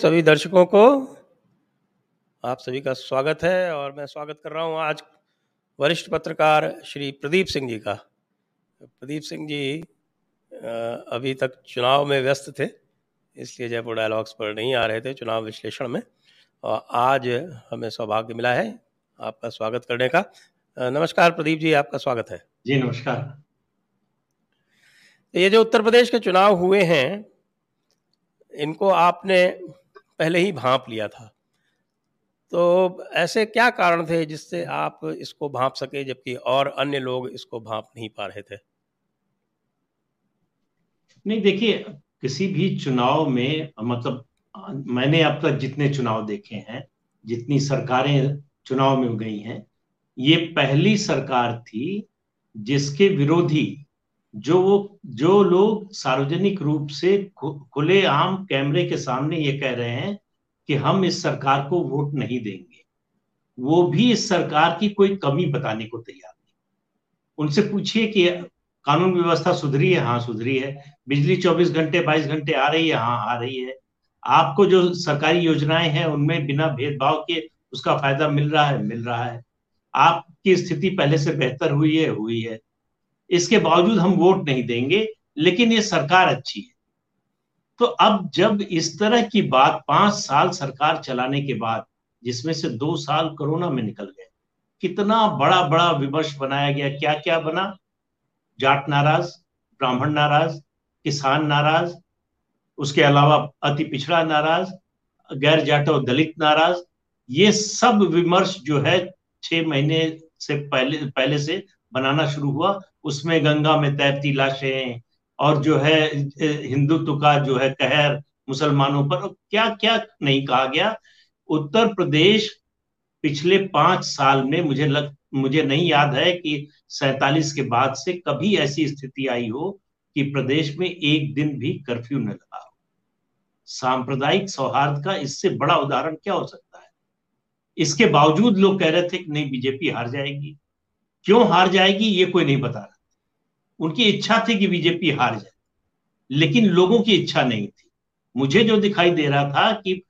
सभी दर्शकों को आप सभी का स्वागत है और मैं स्वागत कर रहा हूँ आज वरिष्ठ पत्रकार श्री प्रदीप सिंह जी का। प्रदीप सिंह जी अभी तक चुनाव में व्यस्त थे इसलिए जयपुर डायलॉग्स पर नहीं आ रहे थे चुनाव विश्लेषण में। और आज हमें सौभाग्य मिला है आपका स्वागत करने का। नमस्कार प्रदीप जी आपका स्वागत है। जी नमस्कार। ये जो उत्तर प्रदेश के चुनाव हुए हैं इनको आपने पहले ही भांप लिया था। तो ऐसे क्या कारण थे जिससे आप इसको भांप सके, जबकि और अन्य लोग इसको भांप नहीं पा रहे थे? नहीं, देखिए, किसी भी चुनाव में मतलब मैंने अब तक जितने चुनाव देखे हैं, जितनी सरकारें चुनाव में गई हैं, ये पहली सरकार थी जिसके विरोधी जो वो, जो लोग सार्वजनिक रूप से खुले आम कैमरे के सामने ये कह रहे हैं कि हम इस सरकार को वोट नहीं देंगे। वो भी इस सरकार की कोई कमी बताने को तैयार नहीं। उनसे पूछिए कि कानून व्यवस्था सुधरी है? हाँ सुधरी है। बिजली 24 घंटे 22 घंटे आ रही है? हाँ आ रही है। आपको जो सरकारी योजनाएँ हैं, उनमें बिना भेदभाव के उसका फ़ायदा मिल रहा है? मिल रहा है। आपकी स्थिति पहले से बेहतर हुई है? हुई है। इसके बावजूद हम वोट नहीं देंगे, लेकिन ये सरकार अच्छी है। तो अब जब इस तरह की बात पाँच साल सरकार चलाने के बाद, जिसमें से दो साल कोरोना में निकल गए, कितना बड़ा बड़ा विमर्श बनाया गया क्या क्या बना? जाट नाराज़, ब्राह्मण नाराज़, किसान नाराज़, उसके अलावा अति पिछड़ा नाराज़, गैर जाटो दलित नाराज़, ये सब विमर्श जो है, छह महीने से पहले पहले से बनाना शुरू हुआ। उसमें गंगा में तैरती लाशें और जो है हिंदुत्व का जो है कहर मुसलमानों पर। क्या क्या नहीं कहा गया? उत्तर प्रदेश पिछले पाँच साल में मुझे लग, मुझे नहीं याद है कि सैतालीस के बाद से कभी ऐसी स्थिति आई हो कि प्रदेश में एक दिन भी कर्फ्यू न लगा हो। सांप्रदायिक सौहार्द का इससे बड़ा उदाहरण क्या हो सकता है? इसके बावजूद लोग कह रहे थे कि नहीं, बीजेपी हार जाएगी। क्यों हार जाएगी ये कोई नहीं बता रहा। उनकी इच्छा थी कि बीजेपी हार जाए, लेकिन लोगों की इच्छा नहीं थी। मुझे जो दिखाई दे रहा था कि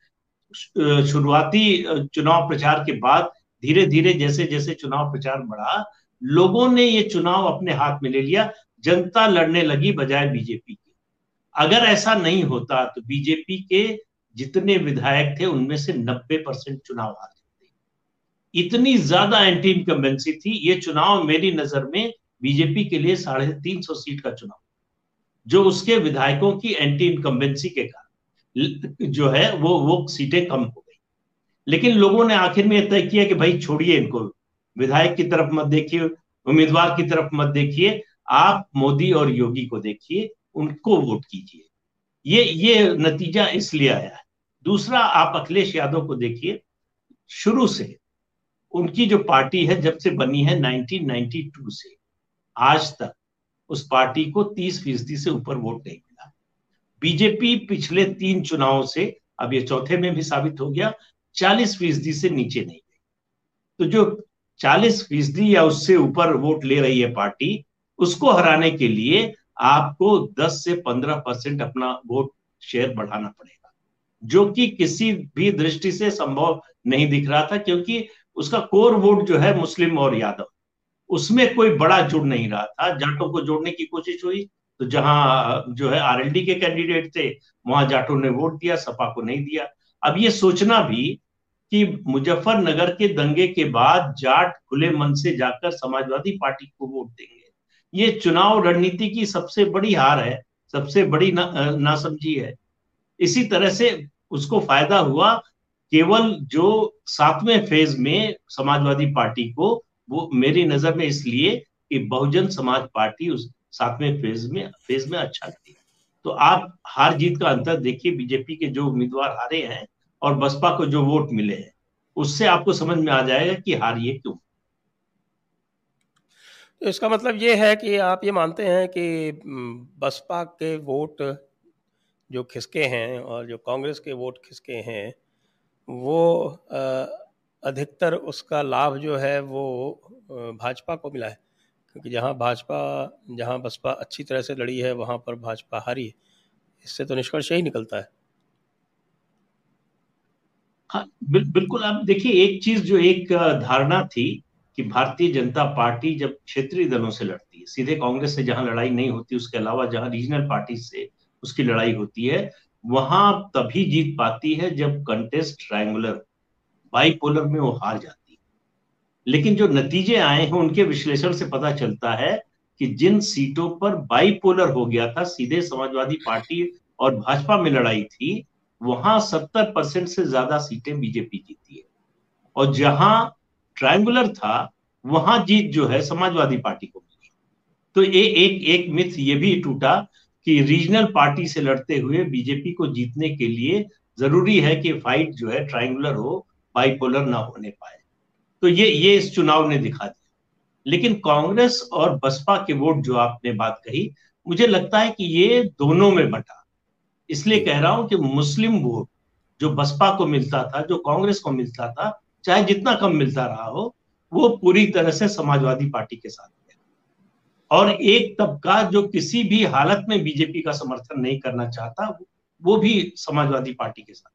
शुरुआती चुनाव प्रचार के बाद धीरे धीरे जैसे जैसे चुनाव प्रचार बढ़ा, लोगों ने ये चुनाव अपने हाथ में ले लिया, जनता लड़ने लगी बजाय बीजेपी के। अगर ऐसा नहीं होता तो बीजेपी के जितने विधायक थे, उनमें से 90 परसेंट चुनाव हार इतनी ज़्यादा एंटी इनकम्बेंसी थी, ये चुनाव मेरी नज़र में बीजेपी के लिए साढ़े तीन सौ सीट का चुनाव, जो उसके विधायकों की एंटी इनकम्बेंसी के कारण, जो है, वो वो सीटें कम हो गई। लेकिन लोगों ने आखिर में तय किया कि भाई छोड़िए इनको, विधायक की तरफ़ मत देखिए, उम्मीदवार की तरफ़ मत देखिए, आप मोदी और योगी को देखिए, उनको वोट कीजिए। ये ये नतीजा इसलिए आया है। दूसरा, आप अखिलेश यादव को देखिए, शुरू से उनकी जो पार्टी है, जब से बनी है 1992 से, आज तक, उस पार्टी को 30 फ़ीसदी से ऊपर वोट नहीं मिला। बीजेपी पिछले तीन चुनावों से, अब ये चौथे में भी साबित हो गया 40 फ़ीसदी से नीचे नहीं गई। तो जो 40 फ़ीसदी या उससे ऊपर वोट ले रही है पार्टी, उसको हराने के लिए आपको 10 से 15 परसेंट अपना वोट शेयर बढ़ाना पड़ेगा, जो कि किसी भी दृष्टि से संभव नहीं दिख रहा था, क्योंकि उसका कोर वोट जो है मुस्लिम और यादव। उसमें कोई बड़ा जुड़ नहीं रहा था। जाटों को जोड़ने की कोशिश हुई तो जहाँ जो है आरएलडी के कैंडिडेट थे वहाँ जाटों ने वोट दिया सपा को नहीं दिया। अब ये सोचना भी कि मुजफ्फरनगर के दंगे के बाद जाट खुले मन से जाकर समाजवादी पार्टी को वोट देंगे। ये चुनाव रणनीति की सबसे बड़ी हार है सबसे बड़ी ना, नासमझी है। इसी तरह से उसको फ़ायदा हुआ केवल जो सातवें फ़ेज़ में समाजवादी पार्टी को, वो मेरी नज़र में इसलिए कि बहुजन समाज पार्टी उस सातवें फ़ेज़ में फ़ेज़ में अच्छा थी। तो आप हार जीत का अंतर देखिए बीजेपी के जो उम्मीदवार हारे हैं और बसपा को जो वोट मिले हैं, उससे आपको समझ में आ जाएगा कि हारिए क्यों। तो इसका मतलब ये है कि आप ये मानते हैं कि बसपा के वोट जो खिसके हैं और जो कांग्रेस के वोट खिसके हैं वो अधिकतर उसका लाभ जो है वो भाजपा को मिला है। क्योंकि जहाँ भाजपा जहाँ बसपा अच्छी तरह से लड़ी है वहाँ पर भाजपा हारी है। इससे तो निष्कर्ष यही निकलता है। हाँ बिल, बिल्कुल आप देखिए एक चीज़ जो एक धारणा थी कि भारतीय जनता पार्टी जब क्षेत्रीय दलों से लड़ती है सीधे कांग्रेस से जहाँ लड़ाई नहीं होती उसके अलावा जहाँ रीजनल पार्टी से उसकी लड़ाई होती है वहाँ तभी जीत पाती है जब कंटेस्ट ट्रायंगुलर बाइपोलर में वो हार जाती है। लेकिन जो नतीजे आए हैं उनके विश्लेषण से पता चलता है कि जिन सीटों पर बाइपोलर हो गया था सीधे समाजवादी पार्टी और भाजपा में लड़ाई थी वहाँ सत्तर परसेंट से ज़्यादा सीटें बीजेपी जीती है। और जहाँ ट्रायंगुलर था वहाँ जीत जो है समाजवादी पार्टी को मिली। तो ए, एक एक मिथ ये भी टूटा कि रीजनल पार्टी से लड़ते हुए बीजेपी को जीतने के लिए ज़रूरी है कि फाइट जो है ट्रायंगुलर हो बाइपोलर ना होने पाए। तो ये ये इस चुनाव ने दिखा दिया। लेकिन कांग्रेस और बसपा के वोट जो आपने बात कही, मुझे लगता है कि ये दोनों में बटा। इसलिए कह रहा हूँ कि मुस्लिम वोट जो बसपा को मिलता था, जो कांग्रेस को मिलता था, चाहे जितना कम मिलता रहा हो, वो पूरी तरह से समाजवादी पार्टी के साथ और एक तबका जो किसी भी हालत में बीजेपी का समर्थन नहीं करना चाहता, वो भी समाजवादी पार्टी के साथ।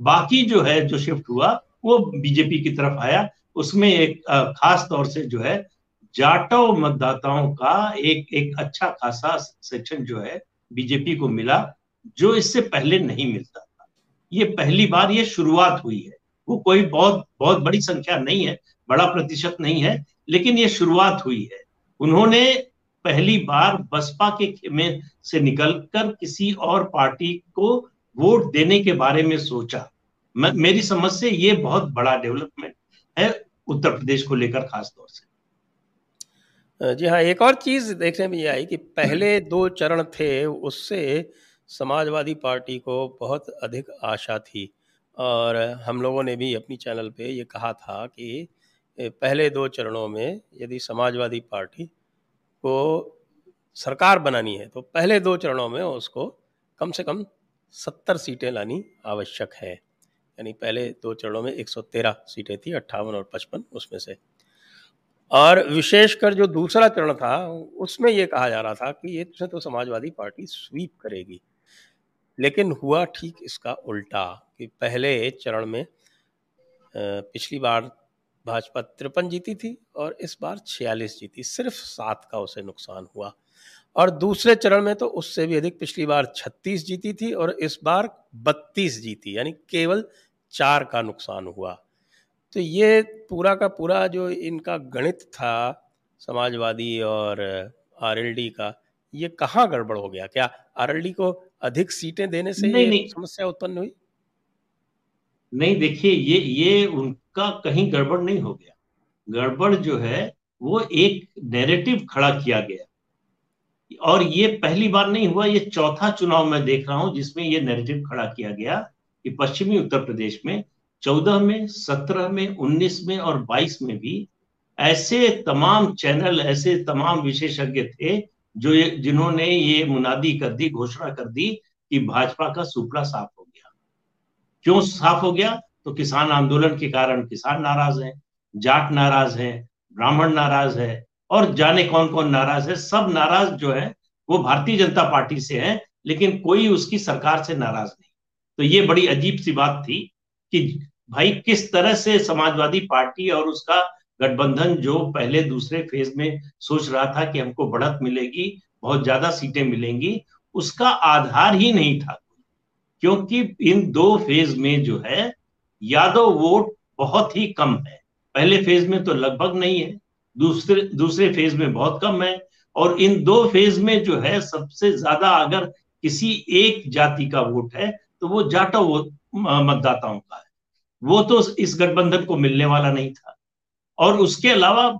बाकी जो है, जो शिफ्ट हुआ, वो बीजेपी की तरफ़ आया। उसमें एक खास तौर से जो है, जाटव मतदाताओं का एक एक अच्छा खासा सेक्शन जो है, बीजेपी को मिला, जो इससे पहले नहीं मिलता था। ये पहली बार ये शुरुआत हुई है। वो कोई बहुत बहुत बड़ी संख्या नहीं है, बड़ा प्रतिशत नहीं है, लेकिन ये शुरुआत हुई है। उन्होंने पहली बार बसपा के में से निकलकर किसी और पार्टी को वोट देने के बारे में सोचा। मेरी समझ से ये बहुत बड़ा डेवलपमेंट है उत्तर प्रदेश को लेकर खास तौर से जी हाँ एक और चीज़ देखने में ये आई कि पहले दो चरण थे, उससे समाजवादी पार्टी को बहुत अधिक आशा थी। और हम लोगों ने भी अपनी चैनल पे ये कहा था कि पहले दो चरणों में यदि समाजवादी पार्टी को सरकार बनानी है तो पहले दो चरणों में उसको कम से कम सत्तर सीटें लानी आवश्यक है। यानी पहले दो चरणों में 113 सीटें थी, अट्ठावन और पचपन उसमें से। और विशेषकर जो दूसरा चरण था, उसमें ये कहा जा रहा था कि ये तो समाजवादी पार्टी स्वीप करेगी। लेकिन हुआ ठीक इसका उल्टा कि पहले चरण में पिछली बार भाजपा तिरपन जीती थी और इस बार छियालीस जीती। सिर्फ़ सात का उसे नुकसान हुआ। और दूसरे चरण में तो उससे भी अधिक पिछली बार छत्तीस जीती थी और इस बार बत्तीस जीती यानी केवल चार का नुकसान हुआ। तो ये पूरा का पूरा जो इनका गणित था समाजवादी और आरएलडी का ये कहाँ गड़बड़ हो गया? क्या आरएलडी को अधिक सीटें देने से नहीं, ये नहीं, समस्या उत्पन्न हुई? नहीं, देखिए, ये ये उनका कहीं गड़बड़ नहीं हो गया। गड़बड़ जो है, वो एक नैरेटिव खड़ा किया गया। और ये पहली बार नहीं हुआ, ये चौथा चुनाव मैं देख रहा हूँ, जिसमें ये नैरेटिव खड़ा किया गया कि पश्चिमी उत्तर प्रदेश में, चौदह में, सत्रह में, उन्नीस में और बाईस में भी ऐसे तमाम चैनल ऐसे तमाम विशेषज्ञ थे, जो जिन्होंने ये मुनादी कर दी, घोषणा कर दी कि भाजपा का सुपड़ा साफ़ हो क्यों साफ़ हो गया? तो किसान आंदोलन के कारण किसान नाराज़ हैं, जाट नाराज़ हैं, ब्राह्मण नाराज़ है, और जाने कौन कौन नाराज़ है। सब नाराज़ जो है, वो भारतीय जनता पार्टी से है, लेकिन कोई उसकी सरकार से नाराज़ नहीं। तो ये बड़ी अजीब सी बात थी कि भाई किस तरह से समाजवादी पार्टी और उसका गठबंधन जो पहले दूसरे फ़ेज़ में सोच रहा था कि हमको बढ़त मिलेगी, बहुत ज़्यादा सीटें मिलेंगी, उसका आधार ही नहीं था। क्योंकि इन दो फ़ेज़ में जो है, यादव वोट बहुत ही कम है। पहले फ़ेज़ में तो लगभग नहीं है, दूसरे दूसरे फ़ेज़ में बहुत कम है। और इन दो फ़ेज़ में जो है, सबसे ज़्यादा अगर किसी एक जाति का वोट है तो वो जाटो मतदाताओं का है। वो तो इस गठबंधन को मिलने वाला नहीं था। और उसके अलावा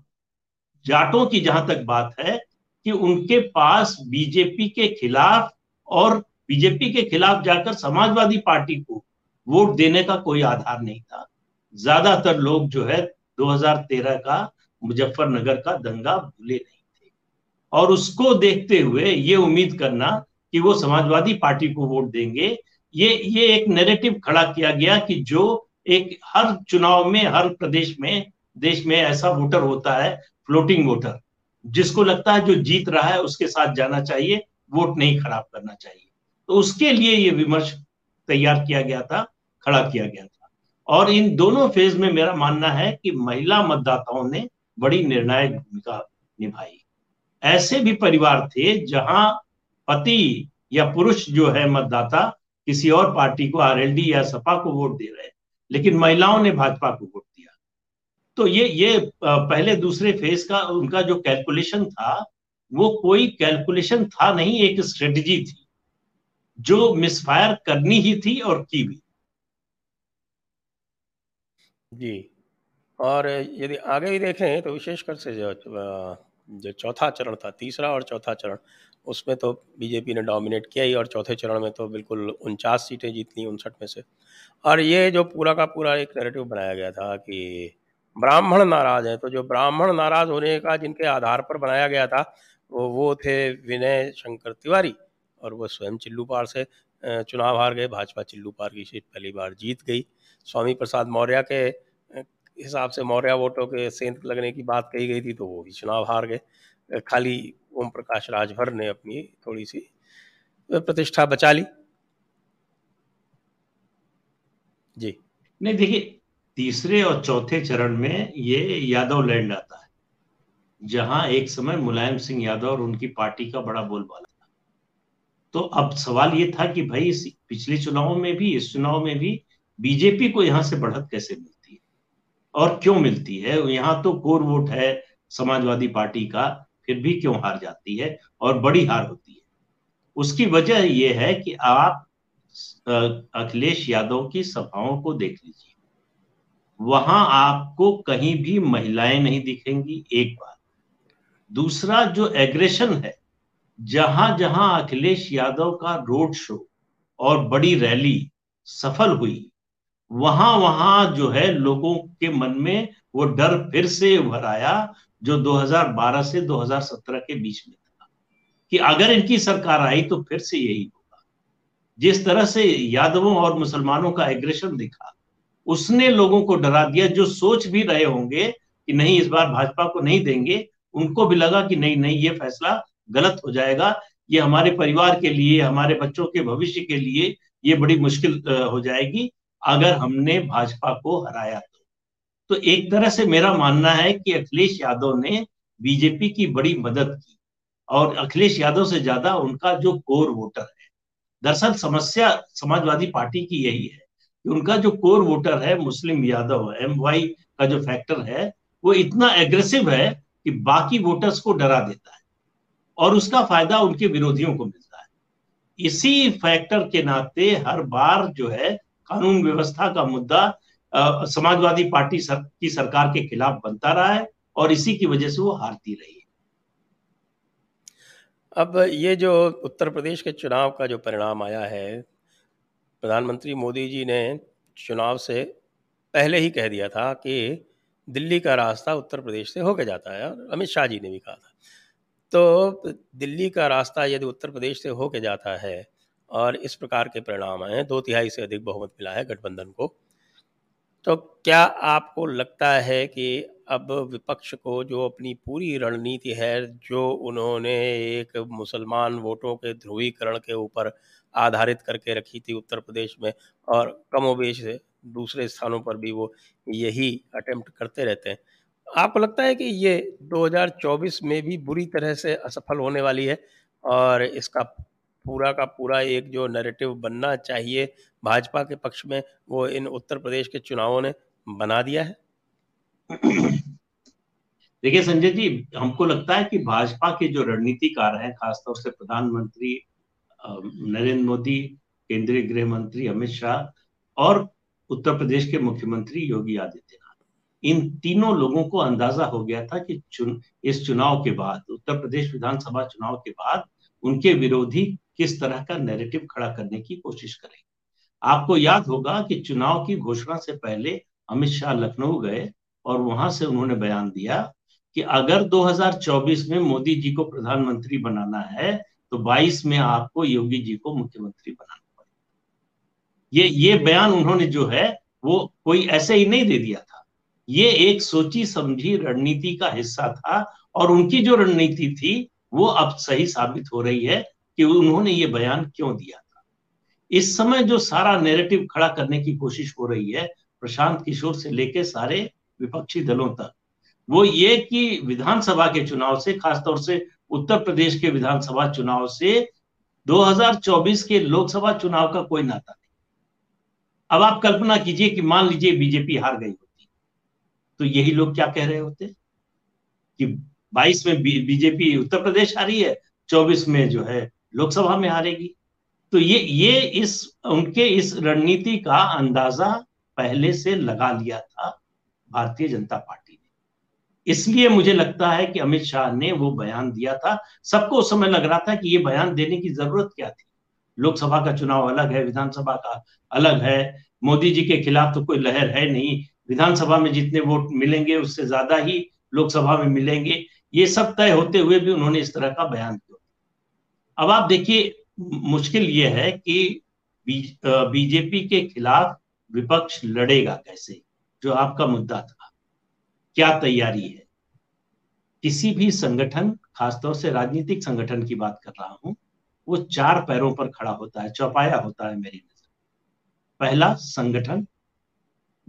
जाटों की जहाँ तक बात है, कि उनके पास बीजेपी के खिलाफ और बीजेपी के खिलाफ जाकर समाजवादी पार्टी को वोट देने का कोई आधार नहीं था। ज़्यादातर लोग जो है 2013 का मुजफ्फरनगर का दंगा भूले नहीं थे। और उसको देखते हुए ये उम्मीद करना कि वो समाजवादी पार्टी को वोट देंगे, ये ये एक नैरेटिव खड़ा किया गया कि जो एक, हर चुनाव में, हर प्रदेश में, देश में ऐसा वोटर होता है फ्लोटिंग वोटर जिसको लगता है जो जीत रहा है उसके साथ जाना चाहिए वोट नहीं खराब करना चाहिए। तो उसके लिए ये विमर्श तैयार किया गया था, खड़ा किया गया था। और इन दोनों फ़ेज़ में मेरा मानना है कि महिला मतदाताओं ने बड़ी निर्णायक भूमिका निभाई। ऐसे भी परिवार थे जहाँ पति या पुरुष जो है मतदाता किसी और पार्टी को आरएलडी या सपा को वोट दे रहे लेकिन महिलाओं ने भाजपा को वोट दिया। तो ये ये पहले दूसरे फ़ेज़ का उनका जो कैलकुलेशन था, वो कोई कैलकुलेशन था नहीं, एक स्ट्रेटजी थी। जो मिसफायर करनी ही थी और की भी। जी। और यदि आगे भी देखें तो विशेषकर से जो जो चौथा चरण था, तीसरा और चौथा चरण, उसमें तो बीजेपी ने डोमिनेट किया ही और चौथे चरण में तो बिल्कुल उनचास सीटें जीत ली उनसठ में से। और ये जो पूरा का पूरा एक नैरेटिव बनाया गया था कि ब्राह्मण नाराज़ है तो जो ब्राह्मण नाराज़ होने का जिनके आधार पर बनाया गया था, वो वो थे विनय शंकर तिवारी। और वो स्वयं चिल्लू पार से चुनाव हार गए। भाजपा चिल्लू पार की सीट पहली बार जीत गई। स्वामी प्रसाद मौर्य के हिसाब से मौर्य वोटों के सेंध लगने की बात कही गई थी तो वो भी चुनाव हार गए। खाली ओम प्रकाश राजभर ने अपनी थोड़ी सी प्रतिष्ठा बचा ली। जी। नहीं, देखिए, तीसरे और चौथे चरण में ये यादव लैंड आता है। जहाँ एक समय मुलायम सिंह यादव और उनकी पार्टी का बड़ा बोलबाला तो अब सवाल ये था कि भाई, इस पिछले चुनाव में भी, इस चुनाव में भी बीजेपी को यहाँ से बढ़त कैसे मिलती है? और क्यों मिलती है? यहाँ तो कोर वोट है समाजवादी पार्टी का, फिर भी क्यों हार जाती है? और बड़ी हार होती है। उसकी वजह यह है कि आप अखिलेश यादव की सभाओं को देख लीजिए। वहाँ आपको कहीं भी महिलाएँ नहीं दिखेंगी, एक बार दूसरा जो एग्रेशन है जहाँ जहाँ अखिलेश यादव का रोड शो और बड़ी रैली सफल हुई वहाँ वहाँ जो है लोगों के मन में वो डर फिर से उभर आया जो 2012 से 2017 के बीच में था, कि अगर इनकी सरकार आई तो फिर से यही होगा। जिस तरह से यादवों और मुसलमानों का एग्रेशन दिखा, उसने लोगों को डरा दिया जो सोच भी रहे होंगे कि नहीं, इस बार भाजपा को नहीं देंगे, उनको भी लगा कि नहीं नहीं, ये फैसला गलत हो जाएगा। ये हमारे परिवार के लिए, हमारे बच्चों के भविष्य के लिए ये बड़ी मुश्किल हो जाएगी, अगर हमने भाजपा को हराया तो। तो एक तरह से मेरा मानना है कि अखिलेश यादव ने बीजेपी की बड़ी मदद की, और अखिलेश यादव से ज़्यादा उनका जो कोर वोटर है, दरअसल समस्या समाजवादी पार्टी की यही है कि उनका जो कोर वोटर है, मुस्लिम यादव, एम वाई का जो फैक्टर है, वो इतना एग्रेसिव है कि बाकी वोटर्स को डरा देता है। और उसका फ़ायदा उनके विरोधियों को मिलता है। इसी फैक्टर के नाते हर बार जो है कानून व्यवस्था का मुद्दा समाजवादी पार्टी सर, की सरकार के खिलाफ बनता रहा है और इसी की वजह से वो हारती रही है। अब ये जो उत्तर प्रदेश के चुनाव का जो परिणाम आया है प्रधानमंत्री मोदी जी ने चुनाव से पहले ही कह दिया था कि दिल्ली का रास्ता उत्तर प्रदेश से होकर जाता है और अमित शाह जी ने भी कहा था। तो दिल्ली का रास्ता यदि उत्तर प्रदेश से होके जाता है और इस प्रकार के परिणाम आए, दो तिहाई से अधिक बहुमत मिला है गठबंधन को तो क्या आपको लगता है कि अब विपक्ष को जो अपनी पूरी रणनीति है, जो उन्होंने एक मुसलमान वोटों के ध्रुवीकरण के ऊपर आधारित करके रखी थी उत्तर प्रदेश में और कमोबेश दूसरे स्थानों पर भी वो यही अटेम्प्ट करते रहते हैं आपको लगता है कि ये 2024 में भी बुरी तरह से असफल होने वाली है? और इसका पूरा का पूरा एक जो नैरेटिव बनना चाहिए भाजपा के पक्ष में, वो इन उत्तर प्रदेश के चुनावों ने बना दिया है? देखिए संजय जी, हमको लगता है कि भाजपा के जो रणनीतिकार हैं, खासतौर से प्रधानमंत्री नरेंद्र मोदी, केंद्रीय गृह मंत्री अमित शाह और उत्तर प्रदेश के मुख्यमंत्री योगी आदित्यनाथ इन तीनों लोगों को अंदाज़ा हो गया था कि चुन, इस चुनाव के बाद, उत्तर प्रदेश विधानसभा चुनाव के बाद उनके विरोधी किस तरह का नैरेटिव खड़ा करने की कोशिश करेंगे। आपको याद होगा कि चुनाव की घोषणा से पहले अमित शाह लखनऊ गए और वहाँ से उन्होंने बयान दिया कि अगर 2024 में मोदी जी को प्रधानमंत्री बनाना है तो 22 में आपको योगी जी को मुख्यमंत्री बनाना पड़ेगा। ये ये बयान उन्होंने जो है, वो कोई ऐसे ही नहीं दे दिया था। ये एक सोची समझी रणनीति का हिस्सा था और उनकी जो रणनीति थी, वो अब सही साबित हो रही है कि उन्होंने ये बयान क्यों दिया था। इस समय जो सारा नेरेटिव खड़ा करने की कोशिश हो रही है, प्रशांत किशोर से लेके सारे विपक्षी दलों तक, वो ये कि विधानसभा के चुनाव से, खासतौर से उत्तर प्रदेश के विधानसभा चुनाव से 2024 के लोकसभा चुनाव का कोई नाता नहीं। अब आप कल्पना कीजिए कि मान लीजिए बीजेपी हार गई तो यही लोग क्या कह रहे होते? कि 22 में बीजेपी उत्तर प्रदेश हारी है 24 में जो है लोकसभा में हारेगी। तो ये ये इस, उनके इस रणनीति का अंदाज़ा पहले से लगा लिया था भारतीय जनता पार्टी ने। इसलिए मुझे लगता है कि अमित शाह ने वो बयान दिया था। सबको उस समय लग रहा था कि ये बयान देने की ज़रूरत क्या थी? लोकसभा का चुनाव अलग है, विधानसभा का अलग है, मोदी जी के खिलाफ तो कोई लहर है नहीं विधानसभा में जितने वोट मिलेंगे, उससे ज़्यादा ही लोकसभा में मिलेंगे। ये सब तय होते हुए भी उन्होंने इस तरह का बयान दिया। अब आप देखिए, मुश्किल ये है कि बीजेपी के खिलाफ विपक्ष लड़ेगा कैसे, जो आपका मुद्दा था। क्या तैयारी है? किसी भी संगठन, खासतौर से राजनीतिक संगठन की बात कर रहा हूँ, वो चार पैरों पर खड़ा होता है, चौपाया होता है मेरी नज़र। पहला संगठन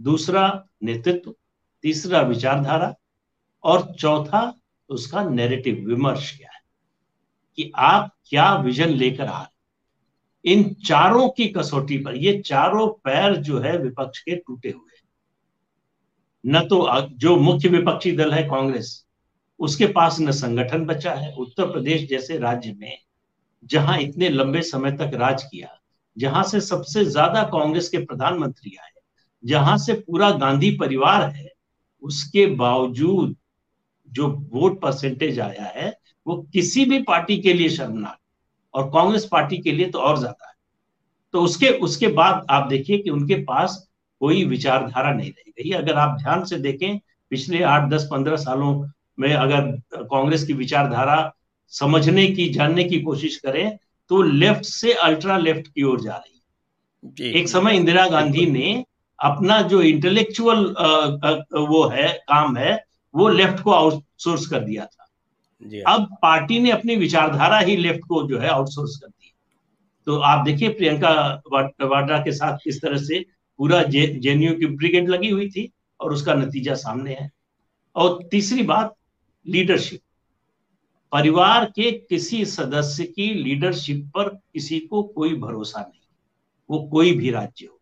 दूसरा नेतृत्व, तीसरा विचारधारा और चौथा उसका नैरेटिव विमर्श क्या है कि आप क्या विजन लेकर आ रहे इन चारों की कसौटी पर, ये चारों पैर जो है विपक्ष के टूटे हुए न तो जो मुख्य विपक्षी दल है कांग्रेस, उसके पास न संगठन बचा है। उत्तर प्रदेश जैसे राज्य में, जहाँ इतने लंबे समय तक राज किया, जहाँ से सबसे ज़्यादा कांग्रेस के प्रधानमंत्री आए जहाँ से पूरा गांधी परिवार है उसके बावजूद जो वोट परसेंटेज आया है वो किसी भी पार्टी के लिए शर्मनाक और कांग्रेस पार्टी के लिए तो और ज़्यादा है। तो उसके उसके बाद आप देखिए कि उनके पास कोई विचारधारा नहीं रह गई। अगर आप ध्यान से देखें पिछले आठ दस पंद्रह सालों में अगर कांग्रेस की विचारधारा समझने की जानने की कोशिश करें तो लेफ़्ट से अल्ट्रा लेफ़्ट की ओर जा रही है। एक समय इंदिरा गांधी ने अपना जो इंटेलेक्चुअल वो है काम है वो लेफ़्ट को आउटसोर्स कर दिया था। अब पार्टी ने अपनी विचारधारा ही लेफ़्ट को जो है आउटसोर्स कर दी। तो आप देखिए प्रियंका वाड्रा के साथ किस तरह से पूरा जे जेएनयू की ब्रिगेड लगी हुई थी और उसका नतीजा सामने है। और तीसरी बात लीडरशिप परिवार के किसी सदस्य की लीडरशिप पर किसी को कोई भरोसा नहीं। वो कोई भी राज्य हो।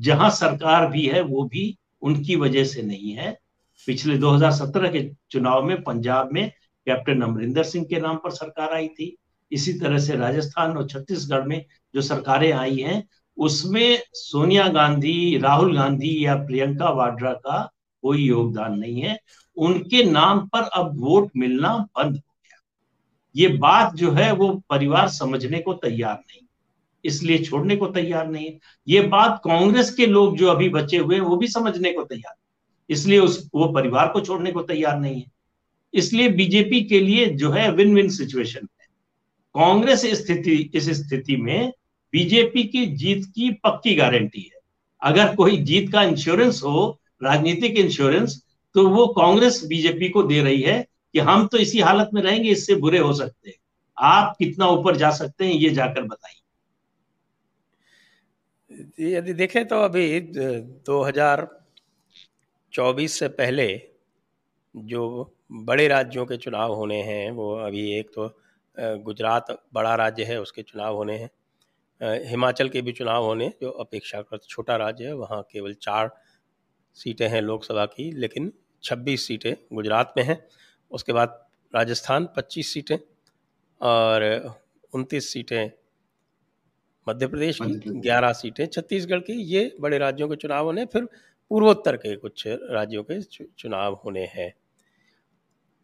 जहाँ सरकार भी है, वो भी उनकी वजह से नहीं है। पिछले 2017 के चुनाव में पंजाब में कैप्टन अमरिंदर सिंह के नाम पर सरकार आई थी। इसी तरह से राजस्थान और छत्तीसगढ़ में जो सरकारें आई हैं, उसमें सोनिया गांधी, राहुल गांधी या प्रियंका वाड्रा का कोई योगदान नहीं है। उनके नाम पर अब वोट मिलना बंद हो गया। ये बात जो है, वो परिवार समझने को तैयार नहीं इसलिए छोड़ने को तैयार नहीं है। ये बात कांग्रेस के लोग जो अभी बचे हुए हैं, वो भी समझने को तैयार इसलिए उस, वो परिवार को छोड़ने को तैयार नहीं है। इसलिए बीजेपी के लिए जो है विन विन सिचुएशन है। कांग्रेस स्थिति, इस स्थिति में बीजेपी की जीत की पक्की गारंटी है। अगर कोई जीत का इंश्योरेंस हो, राजनीतिक इंश्योरेंस तो वो कांग्रेस बीजेपी को दे रही है कि हम तो इसी हालत में रहेंगे, इससे बुरे हो सकते हैं। आप कितना ऊपर जा सकते हैं, ये जाकर बताइए। यदि देखें तो अभी 2024 से पहले जो बड़े राज्यों के चुनाव होने हैं, वो अभी एक तो गुजरात बड़ा राज्य है, उसके चुनाव होने हैं। हिमाचल के भी चुनाव होने, जो अपेक्षाकृत छोटा राज्य है, वहाँ केवल चार सीटें हैं लोकसभा की, लेकिन 26 सीटें गुजरात में हैं। उसके बाद राजस्थान 25 सीटें और 29 सीटें मध्य प्रदेश की ग्यारह सीटें छत्तीसगढ़ की ये बड़े राज्यों के चुनाव होने फिर पूर्वोत्तर के कुछ राज्यों के चुनाव होने हैं।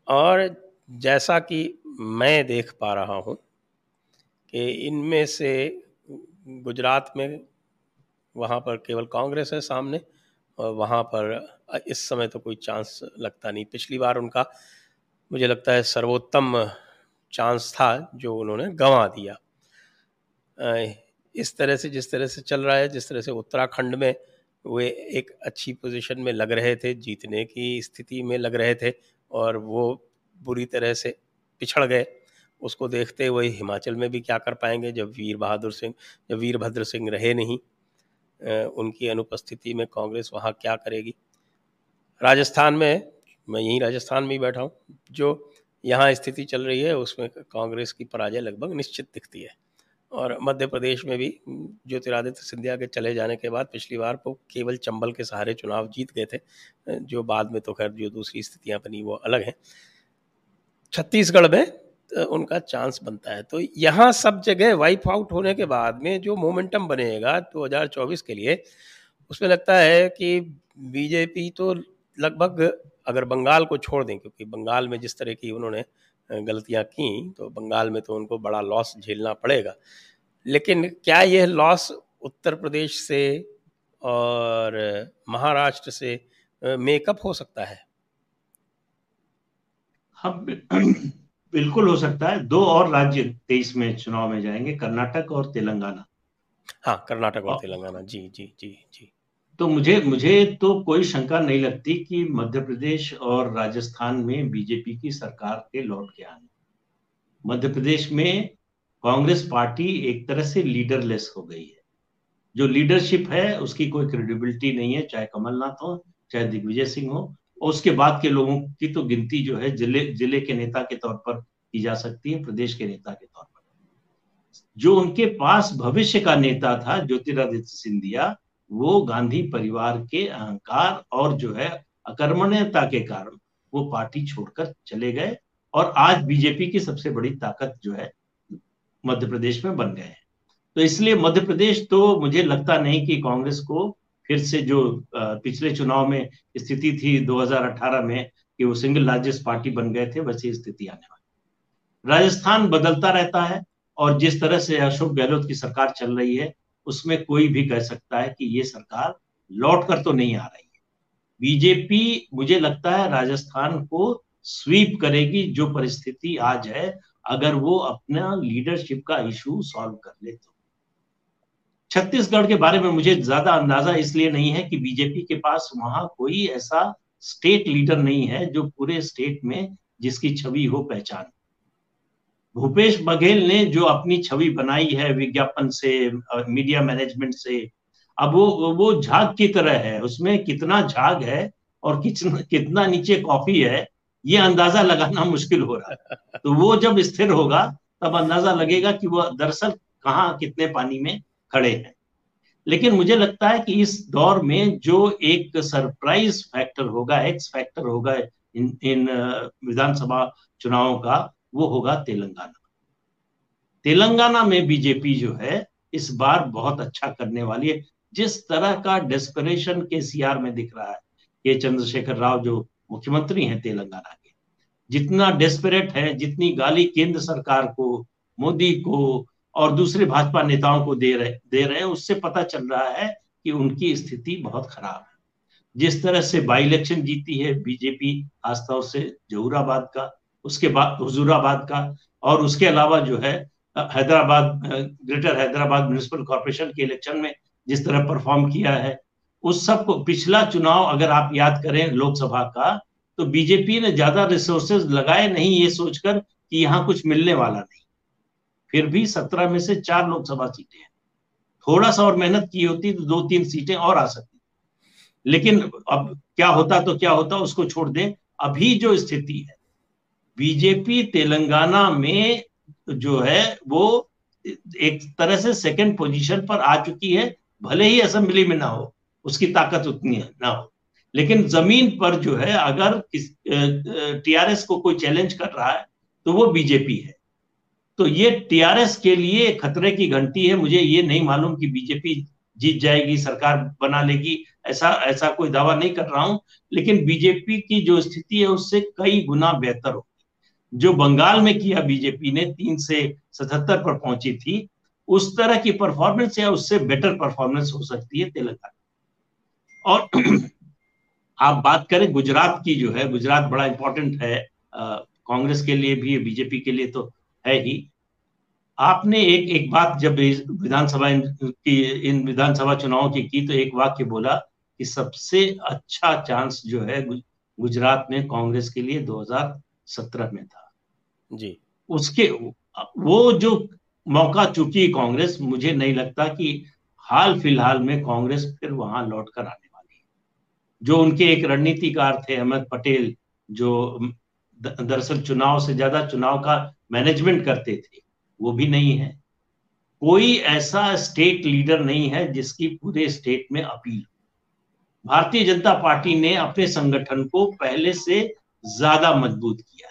और जैसा कि मैं देख पा रहा हूँ कि इनमें से गुजरात में वहाँ पर केवल कांग्रेस है सामने और वहाँ पर इस समय तो कोई चांस लगता नहीं। पिछली बार उनका मुझे लगता है सर्वोत्तम चांस था जो उन्होंने गंवा दिया। इस तरह से, जिस तरह से चल रहा है, जिस तरह से उत्तराखंड में वे एक अच्छी पोजीशन में लग रहे थे, जीतने की स्थिति में लग रहे थे और वो बुरी तरह से पिछड़ गए। उसको देखते हुए हिमाचल में भी क्या कर पाएँगे, जब वीर बहादुर सिंह, जब वीरभद्र सिंह रहे नहीं उनकी अनुपस्थिति में कांग्रेस वहाँ क्या करेगी? राजस्थान में, मैं यहीं राजस्थान में ही बैठा हूँ, जो यहाँ स्थिति चल रही है, उसमें कांग्रेस की पराजय लगभग निश्चित दिखती है। और मध्य प्रदेश में भी ज्योतिरादित्य सिंधिया के चले जाने के बाद पिछली बार वो केवल चंबल के सहारे चुनाव जीत गए थे, जो बाद में तो खैर जो दूसरी स्थितियाँ बनी वो अलग हैं। छत्तीसगढ़ में तो उनका चांस बनता है। तो यहाँ सब जगह वाइप आउट होने के बाद में जो मोमेंटम बनेगा 2024 के लिए, उसमें लगता है कि बीजेपी तो लगभग अगर बंगाल को छोड़ दें, क्योंकि बंगाल में जिस तरह की उन्होंने गलतियाँ की तो बंगाल में तो उनको बड़ा लॉस झेलना पड़ेगा। लेकिन क्या यह लॉस उत्तर प्रदेश से और महाराष्ट्र से मेकअप हो सकता है? हाँ बिल्कुल हो सकता है। दो और राज्य तेईस में चुनाव में जाएँगे कर्नाटक और तेलंगाना। हाँ कर्नाटक और तेलंगाना। जी जी जी जी। तो मुझे मुझे तो कोई शंका नहीं लगती कि मध्य प्रदेश और राजस्थान में बीजेपी की सरकार के लौट के आने। मध्य प्रदेश में कांग्रेस पार्टी एक तरह से लीडरलेस हो गई है। जो लीडरशिप है, उसकी कोई क्रेडिबिलिटी नहीं है, चाहे कमलनाथ हो, चाहे दिग्विजय सिंह हो। और उसके बाद के लोगों की तो गिनती जो है ज़िले ज़िले के नेता के तौर पर की जा सकती है, प्रदेश के नेता के तौर पर। जो उनके पास भविष्य का नेता था, ज्योतिरादित्य सिंधिया वो गांधी परिवार के अहंकार और जो है अकर्मण्यता के कारण वो पार्टी छोड़कर चले गए और आज बीजेपी की सबसे बड़ी ताकत जो है मध्य प्रदेश में बन गए हैं। तो इसलिए मध्य प्रदेश तो मुझे लगता नहीं कि कांग्रेस को फिर से जो पिछले चुनाव में स्थिति थी 2018 में कि वो सिंगल लार्जेस्ट पार्टी बन गए थे, वैसी स्थिति आने वाली राजस्थान बदलता रहता है और जिस तरह से अशोक गहलोत की सरकार चल रही है उसमें कोई भी कह सकता है कि ये सरकार लौट कर तो नहीं आ रही है। बीजेपी, मुझे लगता है, राजस्थान को स्वीप करेगी जो परिस्थिति आज है, अगर वो अपना लीडरशिप का इशू सॉल्व कर ले तो। छत्तीसगढ़ के बारे में मुझे ज़्यादा अंदाज़ा इसलिए नहीं है कि बीजेपी के पास वहाँ कोई ऐसा स्टेट लीडर नहीं है जो पूरे स्टेट में जिसकी छवि हो पहचान। भूपेश बघेल ने जो अपनी छवि बनाई है विज्ञापन से मीडिया मैनेजमेंट से, अब वो वो झाग की तरह है। उसमें कितना झाग है और कितना कितना नीचे कॉफ़ी है, ये अंदाज़ा लगाना मुश्किल हो रहा है। तो वो जब स्थिर होगा, तब अंदाज़ा लगेगा कि वो दरअसल कहाँ, कितने पानी में खड़े हैं। लेकिन मुझे लगता है कि इस दौर में जो एक सरप्राइज़ फैक्टर होगा एक्स फैक्टर होगा इन इन विधानसभा चुनावों का वो होगा तेलंगाना। तेलंगाना में बीजेपी जो है, इस बार बहुत अच्छा करने वाली है। जिस तरह का डेस्परेशन के सीआर में दिख रहा है के चंद्रशेखर राव जो मुख्यमंत्री हैं तेलंगाना के, जितना डेस्परेट है, जितनी गाली केंद्र सरकार को, मोदी को और दूसरे भाजपा नेताओं को दे रहे दे रहे हैं, उससे पता चल रहा है कि उनकी स्थिति बहुत खराब है। जिस तरह से बाई इलेक्शन जीती है बीजेपी खासतौर से जहूराबाद का उसके बाद हजूराबाद का, और उसके अलावा जो है Hyderabad greater Hyderabad municipal corporation के इलेक्शन में जिस तरह परफॉर्म किया है, उस सबको पिछला चुनाव अगर आप याद करें लोकसभा का तो बीजेपी ने ज़्यादा रिसोर्सेज लगाए नहीं ये सोचकर कि यहाँ कुछ मिलने वाला नहीं। फिर भी सत्रह में से चार लोकसभा सीटें हैं। थोड़ा सा और मेहनत की होती तो दो तीन सीटें और आ सकती। लेकिन अब क्या होता तो क्या होता, उसको छोड़ दें। अभी जो स्थिति है बीजेपी तेलंगाना में जो है, वो एक तरह से सेकंड पोजीशन पर आ चुकी है। भले ही असेंबली में ना हो, उसकी ताकत उतनी है, ना हो। लेकिन ज़मीन पर जो है, अगर टीआरएस को कोई चैलेंज कर रहा है तो वो बीजेपी है। तो ये टीआरएस के लिए खतरे की घंटी है। मुझे ये नहीं मालूम कि बीजेपी जीत जाएगी, सरकार बना लेगी, ऐसा ऐसा कोई दावा नहीं कर रहा हूँ। लेकिन बीजेपी की जो स्थिति है, उससे कई गुना बेहतर हो। जो बंगाल में किया बीजेपी ने, तीन से सतहत्तर पर पहुँची थी, उस तरह की परफॉर्मेंस या उससे बेटर परफॉर्मेंस हो सकती है तेलंगाना। और आप बात करें गुजरात की जो है, गुजरात बड़ा इंपॉर्टेंट है कांग्रेस के लिए भी, बीजेपी के लिए तो है ही। आपने एक एक बात जब विधानसभा की, इन विधानसभा चुनाव की की तो एक वाक्य बोला कि सबसे अच्छा चांस जो है गुजरात में कांग्रेस के लिए 2017 में था। जी। उसके वो जो मौका चुकी कांग्रेस, मुझे नहीं लगता कि हाल फ़िलहाल में कांग्रेस फिर वहाँ लौट कर आने वाली है। जो उनके एक रणनीतिकार थे, अहमद पटेल, जो दरअसल चुनाव से ज़्यादा चुनाव का मैनेजमेंट करते थे, वो भी नहीं है। कोई ऐसा स्टेट लीडर नहीं है जिसकी पूरे स्टेट में अपील भारतीय जनता पार्टी ने अपने संगठन को पहले से ज़्यादा मज़बूत किया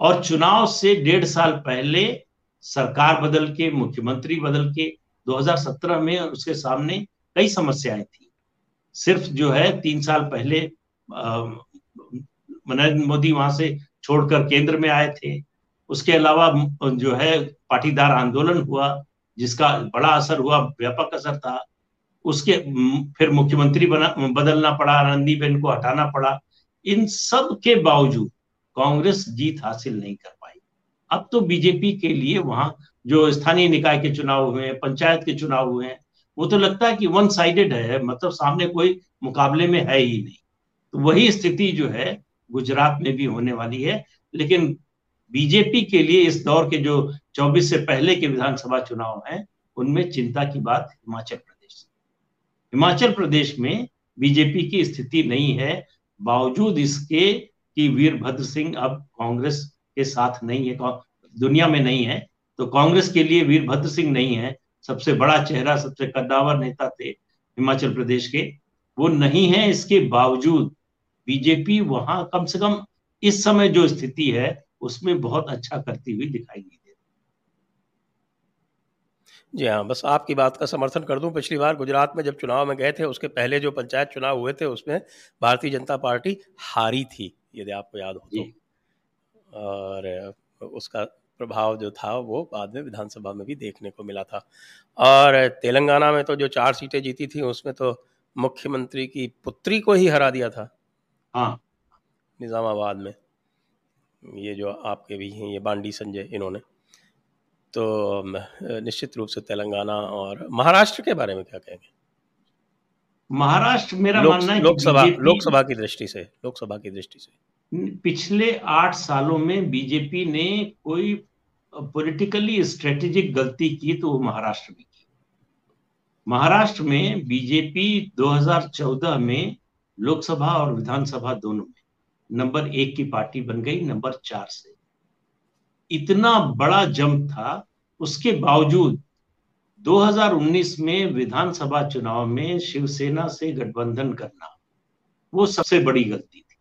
और चुनाव से डेढ़ साल पहले सरकार बदल के, मुख्यमंत्री बदल के 2017 में उसके सामने कई समस्याएँ थी। सिर्फ़ जो है, तीन साल पहले नरेंद्र मोदी वहाँ से छोड़कर केंद्र में आए थे। उसके अलावा जो है, पाटीदार आंदोलन हुआ, जिसका बड़ा असर हुआ, व्यापक असर था। उसके फिर मुख्यमंत्री बना, बदलना पड़ा बेन को हटाना पड़ा। इन सब के बावजूद कांग्रेस जीत हासिल नहीं कर पाई। अब तो बीजेपी के लिए वहाँ जो स्थानीय निकाय के चुनाव हुए हैं, पंचायत के चुनाव हुए हैं, वो तो लगता है कि वन साइडेड है मतलब सामने कोई मुकाबले में है ही नहीं। तो वही स्थिति जो है, गुजरात में भी होने वाली है, लेकिन बीजेपी के लिए इस दौर के जो 24 से पहले के विधानसभा चुनाव हैं, उनमें चिंता की बात हिमाचल प्रदेश हिमाचल प्रदेश में बीजेपी की स्थिति नहीं है, बावजूद इसके कि वीरभद्र सिंह अब कांग्रेस के साथ नहीं है दुनिया में नहीं है तो कांग्रेस के लिए वीरभद्र सिंह नहीं है। सबसे बड़ा चेहरा, सबसे कद्दावर नेता थे हिमाचल प्रदेश के। वो नहीं है इसके बावजूद, बीजेपी वहाँ कम से कम इस समय जो स्थिति है, उसमें बहुत अच्छा करती हुई दिखाई दे जी हाँ बस आपकी बात का समर्थन कर दूँ। पिछली बार गुजरात में जब चुनाव में गए थे, उसके पहले जो पंचायत चुनाव हुए थे, उसमें भारतीय जनता पार्टी हारी थी। यदि आपको याद हो तो। और उसका प्रभाव जो था वो बाद में विधानसभा में भी देखने को मिला था। और तेलंगाना में तो जो चार सीटें जीती थी उसमें तो मुख्यमंत्री की पुत्री को ही हरा दिया था। हाँ। निज़ामाबाद में। ये जो आपके भी हैं ये बांडी संजय इन्होंने। तो निश्चित रूप से तेलंगाना और महाराष्ट्र के बारे में क्या कहेंगे? महाराष्ट्र मेरा लोक, मानना है लोकसभा लोकसभा की दृष्टि से लोकसभा की दृष्टि से। पिछले आठ सालों में बीजेपी ने कोई पॉलिटिकली स्ट्रेटेजिक गलती की तो वो महाराष्ट्र में की। महाराष्ट्र में बीजेपी 2014 में लोकसभा और विधानसभा दोनों में नंबर एक की पार्टी बन गई नंबर चार से। इतना बड़ा जंप था उसके बावजूद 2019 में विधानसभा चुनाव में शिवसेना से गठबंधन करना, वो सबसे बड़ी गलती थी।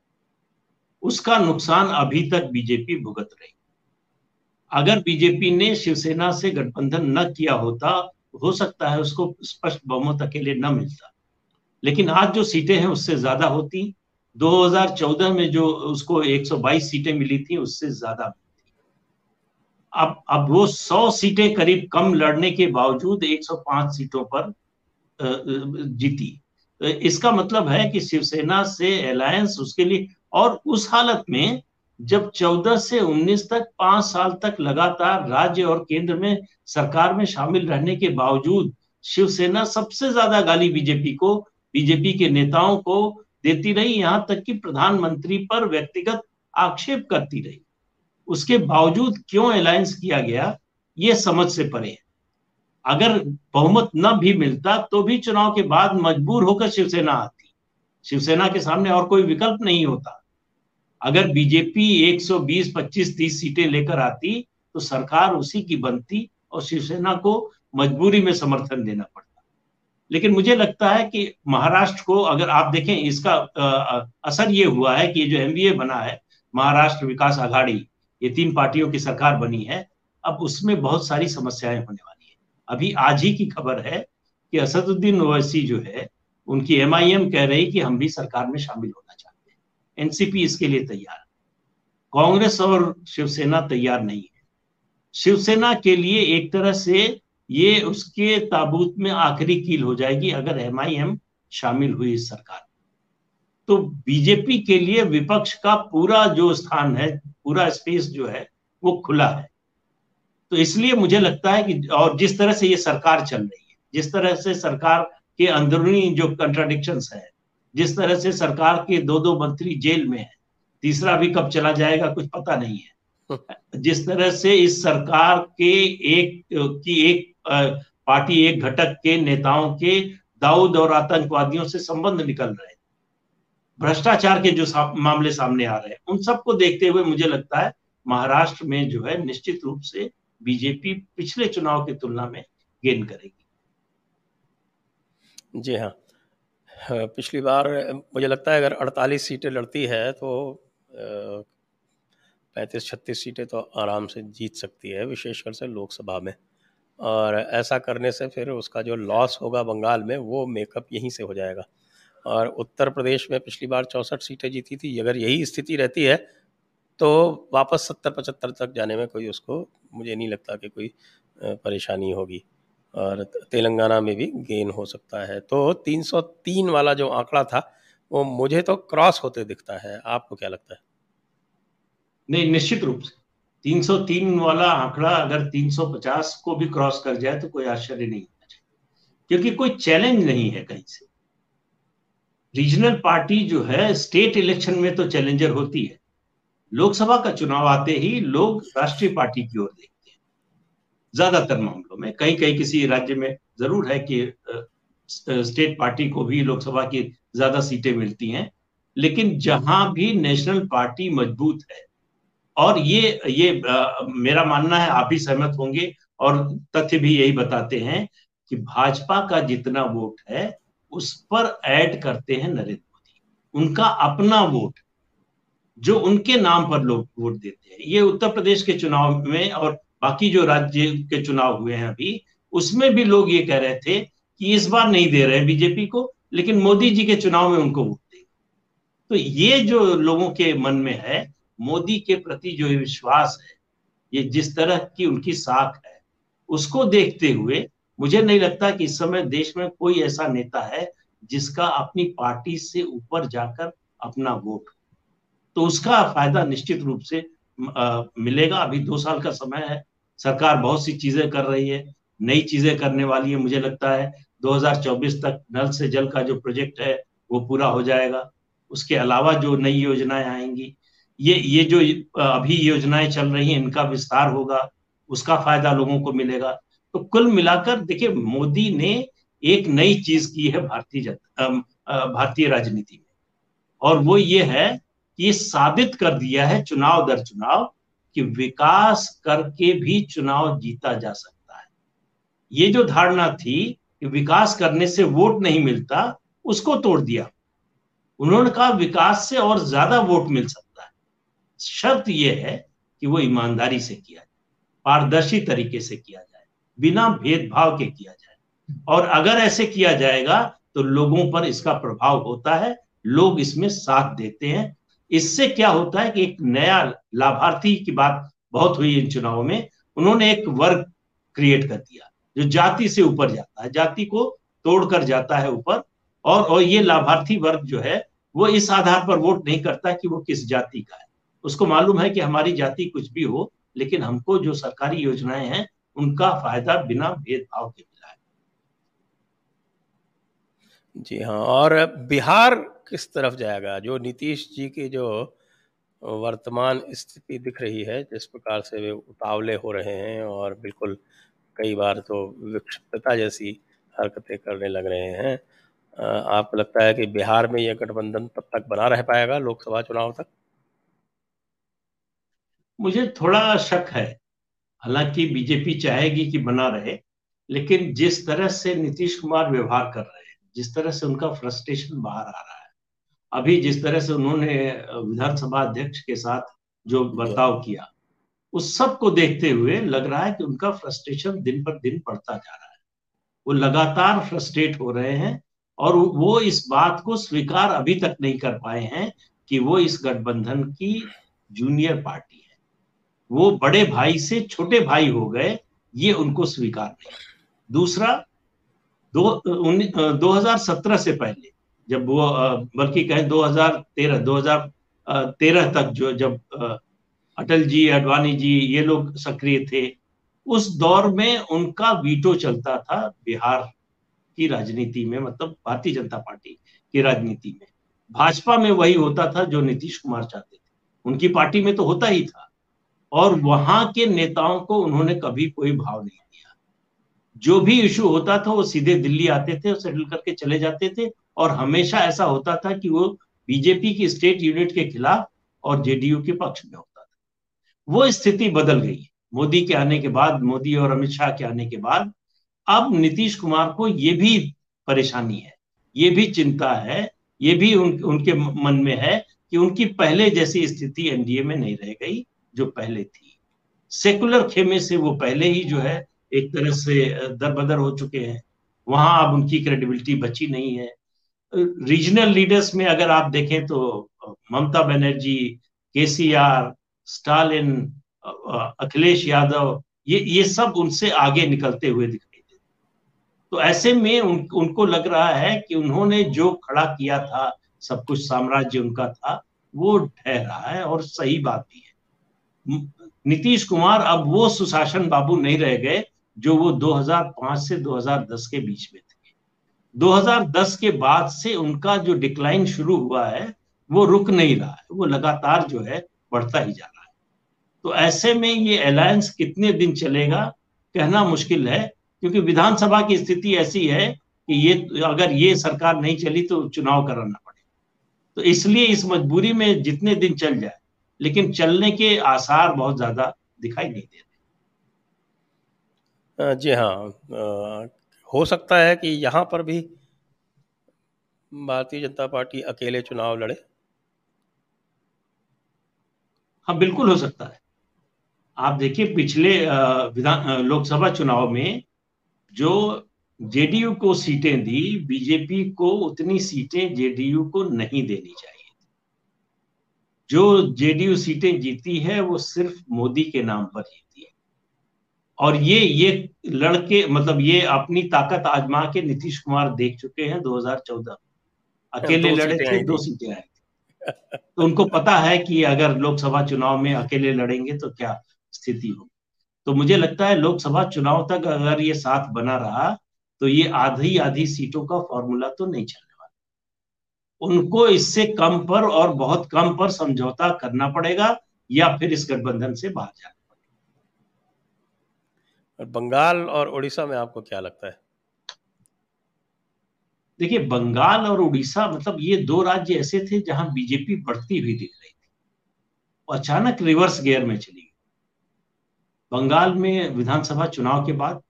उसका नुकसान अभी तक बीजेपी भुगत रही। अगर बीजेपी ने शिवसेना से गठबंधन न किया होता, हो सकता है उसको स्पष्ट बहुमत अकेले न मिलता। लेकिन आज जो सीटें हैं, उससे ज़्यादा होती। 2014 में जो उसको 122 सीटें मिली थी, उससे ज़्यादा अब अब वो 100 सीटें करीब कम लड़ने के बावजूद 105 सीटों पर जीती। इसका मतलब है कि शिवसेना से अलायंस उसके लिए, और उस हालत में जब 14 से 19 तक पाँच साल तक लगातार राज्य और केंद्र में सरकार में शामिल रहने के बावजूद शिवसेना सबसे ज़्यादा गाली बीजेपी को, बीजेपी के नेताओं को देती रही, यहाँ तक कि प्रधानमंत्री पर व्यक्तिगत आक्षेप करती रही। उसके बावजूद क्यों अलायंस किया गया ये समझ से परे है। अगर बहुमत न भी मिलता तो भी चुनाव के बाद मजबूर होकर शिवसेना आती। शिवसेना के सामने और कोई विकल्प नहीं होता। अगर बीजेपी 120, 25, 30 सीटें लेकर आती तो सरकार उसी की बनती और शिवसेना को मजबूरी में समर्थन देना पड़ता। लेकिन मुझे लगता है कि महाराष्ट्र को अगर आप देखें इसका असर ये हुआ है कि जो एमबीए बना है महाराष्ट्र विकास आघाड़ी ये तीन पार्टियों की सरकार बनी है, अब उसमें बहुत सारी समस्याएँ होने वाली है। अभी आज ही की खबर है कि असदुद्दीन ओवैसी जो है, उनकी एमआईएम कह रही कि हम भी सरकार में शामिल होना चाहते हैं। एनसीपी इसके लिए तैयार कांग्रेस और शिवसेना तैयार नहीं है। शिवसेना के लिए एक तरह से ये उसके ताबूत में आखिरी कील हो जाएगी अगर एमआईएम शामिल हुई इस सरकार तो बीजेपी के लिए विपक्ष का पूरा जो स्थान है पूरा स्पेस जो है वो खुला है। तो इसलिए मुझे लगता है कि और जिस तरह से ये सरकार चल रही है जिस तरह से सरकार के अंदरूनी जो कंट्राडिक्शन है जिस तरह से सरकार के दो दो मंत्री जेल में है तीसरा भी कब चला जाएगा कुछ पता नहीं है। जिस तरह से इस सरकार के एक की एक पार्टी एक घटक के नेताओं के दाऊद और आतंकवादियों से संबंध निकल रहे हैं भ्रष्टाचार के जो सा, मामले सामने आ रहे हैं उन सबको देखते हुए मुझे लगता है महाराष्ट्र में जो है निश्चित रूप से बीजेपी पिछले चुनाव की तुलना में गेन करेगी। जी हाँ। पिछली बार मुझे लगता है अगर 48 सीटें लड़ती है तो पैंतीस छत्तीस सीटें तो आराम से जीत सकती है विशेषकर से लोकसभा में। और ऐसा करने से फिर उसका जो लॉस होगा बंगाल में वो मेकअप यहीं से हो जाएगा। और उत्तर प्रदेश में पिछली बार चौंसठ सीटें जीती थी, अगर यही स्थिति रहती है तो वापस सत्तर पचहत्तर तक जाने में कोई उसको, मुझे नहीं लगता कि कोई परेशानी होगी। और तेलंगाना में भी गेन हो सकता है। तो 303 वाला जो आंकड़ा था, वो मुझे तो क्रॉस होते दिखता है। आपको क्या लगता है? नहीं, निश्चित रूप से। 303 वाला आंकड़ा अगर 350 को भी क्रॉस कर जाए तो कोई आश्चर्य नहीं क्योंकि कोई चैलेंज नहीं है कहीं से। रीजनल पार्टी जो है स्टेट इलेक्शन में तो चैलेंजर होती है। लोकसभा का चुनाव आते ही लोग राष्ट्रीय पार्टी की ओर देखते हैं। ज़्यादातर मामलों में कहीं कहीं किसी राज्य में ज़रूर है कि स्टेट पार्टी को भी लोकसभा की ज़्यादा सीटें मिलती हैं लेकिन जहाँ भी नेशनल पार्टी मज़बूत है और ये ये आ, मेरा मानना है आप भी सहमत होंगे और तथ्य भी यही बताते हैं कि भाजपा का जितना वोट है उस पर ऐड करते हैं नरेंद्र मोदी। उनका अपना वोट, जो उनके नाम पर लोग वोट देते हैं। ये उत्तर प्रदेश के चुनाव में और बाकी जो राज्य के चुनाव हुए हैं अभी, उसमें भी लोग ये कह रहे थे कि इस बार नहीं दे रहे बीजेपी को, लेकिन मोदी जी के चुनाव में उनको वोट देंगे। तो ये जो लोगों के मन में है, मोदी के प्रति जो विश्वास है, ये जिस तरह की उनकी साख है, उसको देखते हुए मुझे नहीं लगता कि इस समय देश में कोई ऐसा नेता है जिसका अपनी पार्टी से ऊपर जाकर अपना वोट तो उसका फ़ायदा निश्चित रूप से आ, मिलेगा। अभी दो साल का समय है। सरकार बहुत सी चीज़ें कर रही है। नई चीज़ें करने वाली है मुझे लगता है। 2024 तक नल से जल का जो प्रोजेक्ट है वो पूरा हो जाएगा। उसके अलावा जो नई योजनाएँ आएँगी ये ये जो अभी योजनाएँ चल रही हैं इनका विस्तार होगा। उसका फ़ायदा लोगों को मिलेगा। तो कुल मिलाकर देखिए, मोदी ने एक नई चीज़ की है भारतीय जनता भारतीय राजनीति में। और वो ये है कि साबित कर दिया है चुनाव दर चुनाव कि विकास करके भी चुनाव जीता जा सकता है। ये जो धारणा थी कि विकास करने से वोट नहीं मिलता, उसको तोड़ दिया। उन्होंने कहा, विकास से और ज़्यादा वोट मिल सकता है। शर्त यह है कि वो ईमानदारी से किया जाए, पारदर्शी तरीके से किया जाए। बिना भेदभाव के किया जाए। और अगर ऐसे किया जाएगा तो लोगों पर इसका प्रभाव होता है। लोग इसमें साथ देते हैं। इससे क्या होता है कि एक नया लाभार्थी की बात बहुत हुई इन चुनावों में। उन्होंने एक वर्ग क्रिएट कर दिया, जो जाति से ऊपर जाता है। जाति को तोड़कर जाता है ऊपर। और और ये लाभार्थी वर्ग जो है, वो इस आधार पर वोट नहीं करता कि वो किस जाति का है। उसको मालूम है कि हमारी जाति कुछ भी हो, लेकिन हमको जो सरकारी योजनाएँ हैं उनका फ़ायदा बिना भेदभाव के मिला है। जी हाँ और बिहार किस तरफ़ जाएगा? जो नीतीश जी की जो वर्तमान स्थिति दिख रही है जिस प्रकार से वे उतावले हो रहे हैं और बिल्कुल कई बार तो विक्षिप्तता जैसी हरकतें करने लग रहे हैं आपको लगता है कि बिहार में यह गठबंधन तब तक बना रह पाएगा लोकसभा चुनाव तक? मुझे थोड़ा शक है हालाँकि बीजेपी चाहेगी कि बना रहे, लेकिन जिस तरह से नीतीश कुमार व्यवहार कर रहे हैं, जिस तरह से उनका फ्रस्ट्रेशन बाहर आ रहा है, अभी जिस तरह से उन्होंने विधानसभा अध्यक्ष के साथ जो बर्ताव किया, उस सबको देखते हुए लग रहा है कि उनका फ्रस्ट्रेशन दिन पर दिन बढ़ता जा रहा है। वो लगातार फ्रस्ट्रेट हो रहे हैं और वो इस बात को स्वीकार अभी तक नहीं कर पाए हैं कि वो इस गठबंधन की जूनियर पार्टी वो बड़े भाई से छोटे भाई हो गए, ये उनको स्वीकार नहीं। दूसरा, दो हज़ार सत्रह से पहले, जब वो बल्कि कहें 2013 2013 तक जो, जब अटल जी, अडवाणी जी ये लोग सक्रिय थे, उस दौर में उनका वीटो चलता था बिहार की राजनीति में मतलब भारतीय जनता पार्टी की राजनीति में। भाजपा में वही होता था जो नीतीश कुमार चाहते थे। उनकी पार्टी में तो होता ही था। और वहाँ के नेताओं को उन्होंने कभी कोई भाव नहीं दिया। जो भी इशू होता था वो सीधे दिल्ली आते थे सेटल करके चले जाते थे और हमेशा ऐसा होता था कि वो बीजेपी की स्टेट यूनिट के खिलाफ और जेडीयू के पक्ष में होता था। वो स्थिति बदल गई। मोदी के आने के बाद मोदी और अमित शाह के आने के बाद अब नीतीश कुमार को ये भी परेशानी है ये भी चिंता है ये भी उन, उनके मन में है कि उनकी पहले जैसी स्थिति एनडीए में नहीं रह गई। जो पहले थी। सेकुलर खेमे से वो पहले ही जो है एक तरह से दरबदर हो चुके हैं। वहाँ अब उनकी क्रेडिबिलिटी बची नहीं है। रीजनल लीडर्स में अगर आप देखें तो ममता बनर्जी केसीआर स्टालिन अखिलेश यादव ये ये सब उनसे आगे निकलते हुए दिखाई देते तो ऐसे में उन, उनको लग रहा है कि उन्होंने जो खड़ा किया था सब कुछ साम्राज्य उनका था वो ढह रहा है और सही बात भी है। नीतीश कुमार अब वो सुशासन बाबू नहीं रह गए जो वो 2005 से 2010 के बीच में थे। 2010 के बाद से उनका जो डिक्लाइन शुरू हुआ है, वो रुक नहीं रहा है। वो लगातार जो है, बढ़ता ही जा रहा है। तो ऐसे में ये अलायंस कितने दिन चलेगा, कहना मुश्किल है, क्योंकि विधानसभा की स्थिति ऐसी है कि ये, अगर ये सरकार नहीं चली तो चुनाव कराना पड़ेगा। तो इसलिए इस मजबूरी में जितने दिन चल जाए लेकिन चलने के आसार बहुत ज़्यादा दिखाई नहीं दे रहे। जी हाँ हो सकता है कि यहाँ पर भी भारतीय जनता पार्टी अकेले चुनाव लड़े। हाँ बिल्कुल हो सकता है। आप देखिए पिछले विधान लोकसभा चुनाव में जो जेडीयू को सीटें दी बीजेपी को उतनी सीटें जेडीयू को नहीं देनी चाहिए। जो जेडीयू सीटें जीती है वो सिर्फ़ मोदी के नाम पर जीती है। और ये ये लड़के मतलब ये अपनी ताकत आजमा के नीतीश कुमार देख चुके हैं 2014 अकेले लड़े थे दो सीटें आए तो उनको पता है कि अगर लोकसभा चुनाव में अकेले लड़ेंगे तो क्या स्थिति होगी। तो मुझे लगता है लोकसभा चुनाव तक अगर ये साथ बना रहा तो ये आधी आधी सीटों का फॉर्मूला तो नहीं वाला उनको इससे कम पर और बहुत कम पर समझौता करना पड़ेगा या फिर इस गठबंधन से बाहर जाना पड़ेगा। बंगाल और उड़ीसा में आपको क्या लगता है? देखिए बंगाल और उड़ीसा मतलब ये दो राज्य ऐसे थे जहाँ बीजेपी बढ़ती हुई दिख रही थी और अचानक रिवर्स गियर में चली गई। बंगाल में विधानसभा चुनाव के बाद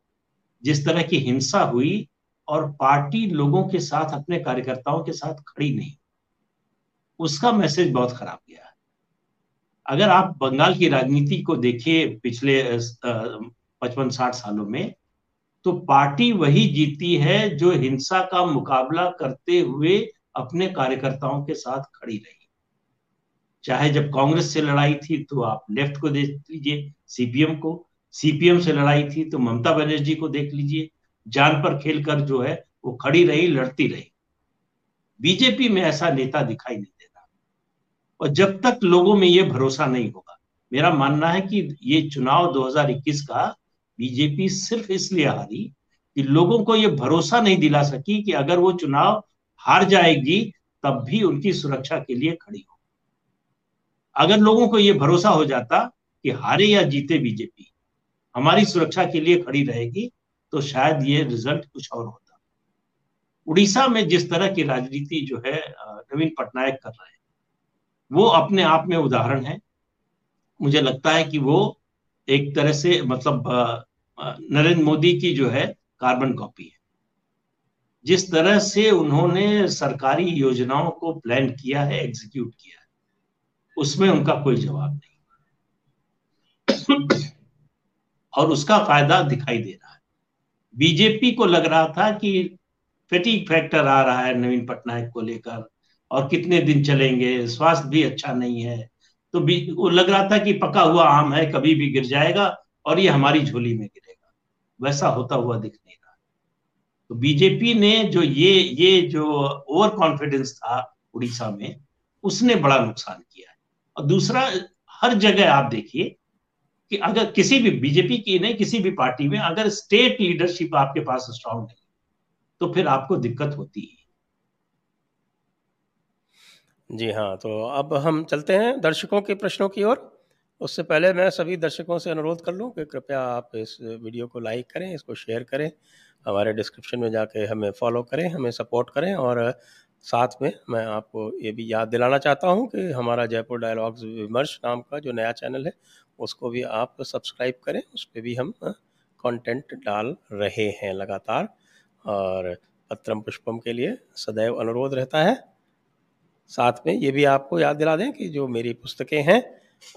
जिस तरह की हिंसा हुई और पार्टी लोगों के साथ, अपने कार्यकर्ताओं के साथ खड़ी नहीं। उसका मैसेज बहुत खराब गया। अगर आप बंगाल की राजनीति को देखिए पिछले पचपन साठ सालों में तो पार्टी वही जीती है जो हिंसा का मुकाबला करते हुए अपने कार्यकर्ताओं के साथ खड़ी रही। चाहे जब कांग्रेस से लड़ाई थी तो आप लेफ़्ट को देख लीजिए, सीपीएम को। सीपीएम से लड़ाई थी तो ममता बनर्जी को देख लीजिए। जान पर खेलकर जो है, वो खड़ी रही, लड़ती रही। बीजेपी में ऐसा नेता दिखाई नहीं देता और जब तक लोगों में ये भरोसा नहीं होगा, मेरा मानना है कि ये चुनाव 2021 का बीजेपी सिर्फ़ इसलिए हारी कि लोगों को यह भरोसा नहीं दिला सकी कि अगर वो चुनाव हार जाएगी, तब भी उनकी सुरक्षा के लिए खड़ी हो। अगर लोगों को यह भरोसा हो जाता कि हारे या जीते बीजेपी हमारी सुरक्षा के लिए खड़ी रहेगी तो शायद ये रिज़ल्ट कुछ और होता। उड़ीसा में जिस तरह की राजनीति जो है नवीन पटनायक कर रहे हैं, वो अपने आप में उदाहरण है। मुझे लगता है कि वो एक तरह से मतलब नरेंद्र मोदी की जो है कार्बन कॉपी है। जिस तरह से उन्होंने सरकारी योजनाओं को प्लान किया है एग्जीक्यूट किया है, उसमें उनका कोई जवाब नहीं। और उसका फ़ायदा दिखाई दे रहा है। बीजेपी को लग रहा था कि फेटिक फैक्टर आ रहा है नवीन पटनायक को लेकर, और कितने दिन चलेंगे, स्वास्थ्य भी अच्छा नहीं है। तो वो लग रहा था कि पका हुआ आम है, कभी भी गिर जाएगा, और ये हमारी झोली में गिरेगा। वैसा होता हुआ दिख नहीं रहा। तो बीजेपी ने जो ये ये जो ओवर कॉन्फिडेंस था उड़ीसा में, उसने बड़ा नुकसान किया है। और दूसरा, हर जगह आप देखिए कि अगर किसी भी बीजेपी की नहीं, किसी भी पार्टी में अगर स्टेट लीडरशिप आपके पास स्ट्रांग नहीं तो फिर आपको दिक्कत होती है। जी हाँ तो अब हम चलते हैं दर्शकों के प्रश्नों की ओर। उससे पहले मैं सभी दर्शकों से अनुरोध कर लूँ कि कृपया आप इस वीडियो को लाइक करें, इसको शेयर करें, हमारे डिस्क्रिप्शन में जाके हमें फॉलो करें, हमें सपोर्ट करें और साथ में मैं आपको ये भी याद दिलाना चाहता हूँ कि हमारा जयपुर डायलॉग्स विमर्श नाम का जो नया चैनल है उसको भी आप सब्सक्राइब करें, उस पर भी हम कंटेंट डाल रहे हैं लगातार। और पत्रम पुष्पम के लिए सदैव अनुरोध रहता है। साथ में ये भी आपको याद दिला दें कि जो मेरी पुस्तकें हैं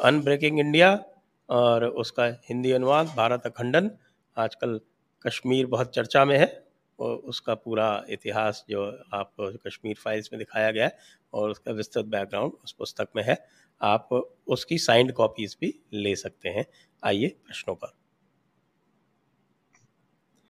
अनब्रेकिंग इंडिया और उसका हिंदी अनुवाद, भारत अखंडन, आजकल कश्मीर बहुत चर्चा में है। और उसका पूरा इतिहास जो आप कश्मीर फाइल्स में दिखाया गया है और उसका विस्तृत बैकग्राउंड उस पुस्तक में है। आप उसकी साइंड कॉपीज भी ले सकते हैं। आइए प्रश्नों पर।